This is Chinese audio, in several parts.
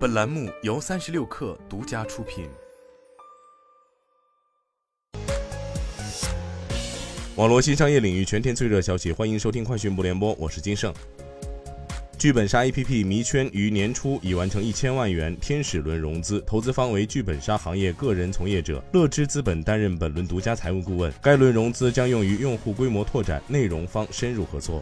本栏目由三十六氪独家出品。网络新商业领域全天最热消息，欢迎收听快讯不联播，我是金盛。剧本杀 APP 迷圈于年初已完成一千万元天使轮融资，投资方为剧本杀行业个人从业者，乐知资本担任本轮独家财务顾问。该轮融资将用于用户规模拓展，内容方深入合作。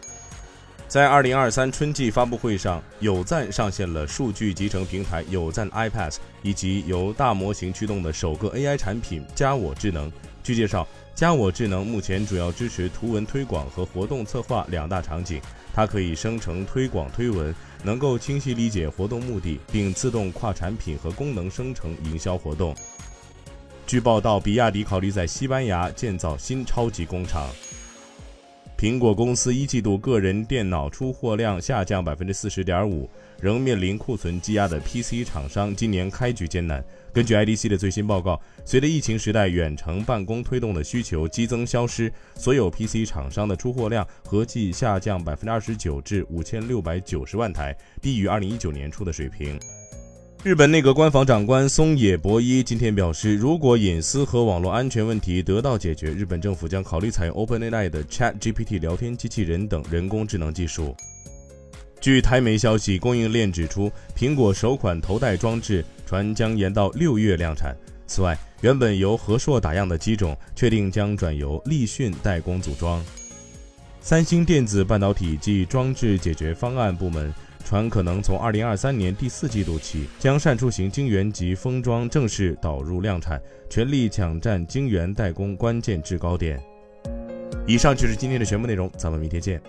在二零二三春季发布会上，有赞上线了数据集成平台有赞 iPad，以及由大模型驱动的首个 AI 产品加我智能。据介绍，加我智能目前主要支持图文推广和活动策划两大场景。它可以生成推广推文，能够清晰理解活动目的，并自动跨产品和功能生成营销活动。据报道，比亚迪考虑在西班牙建造新超级工厂。苹果公司一季度个人电脑出货量下降百分之四十点五，仍面临库存积压的 PC 厂商今年开局艰难。根据 IDC 的最新报告，随着疫情时代远程办公推动的需求激增消失，所有 PC 厂商的出货量合计下降百分之二十九至五千六百九十万台，低于二零一九年初的水平。日本内阁官房长官松野博一今天表示，如果隐私和网络安全问题得到解决，日本政府将考虑采用 OpenAI 的 ChatGPT 聊天机器人等人工智能技术。据台媒消息，供应链指出，苹果首款头戴装置传将延到六月量产。此外，原本由和硕打样的机种，确定将转由立讯代工组装。三星电子半导体及装置解决方案部门。船可能从二零二三年第四季度起，将扇出型晶圆及封装正式导入量产，全力抢占晶圆代工关键制高点。以上就是今天的全部内容，咱们明天见。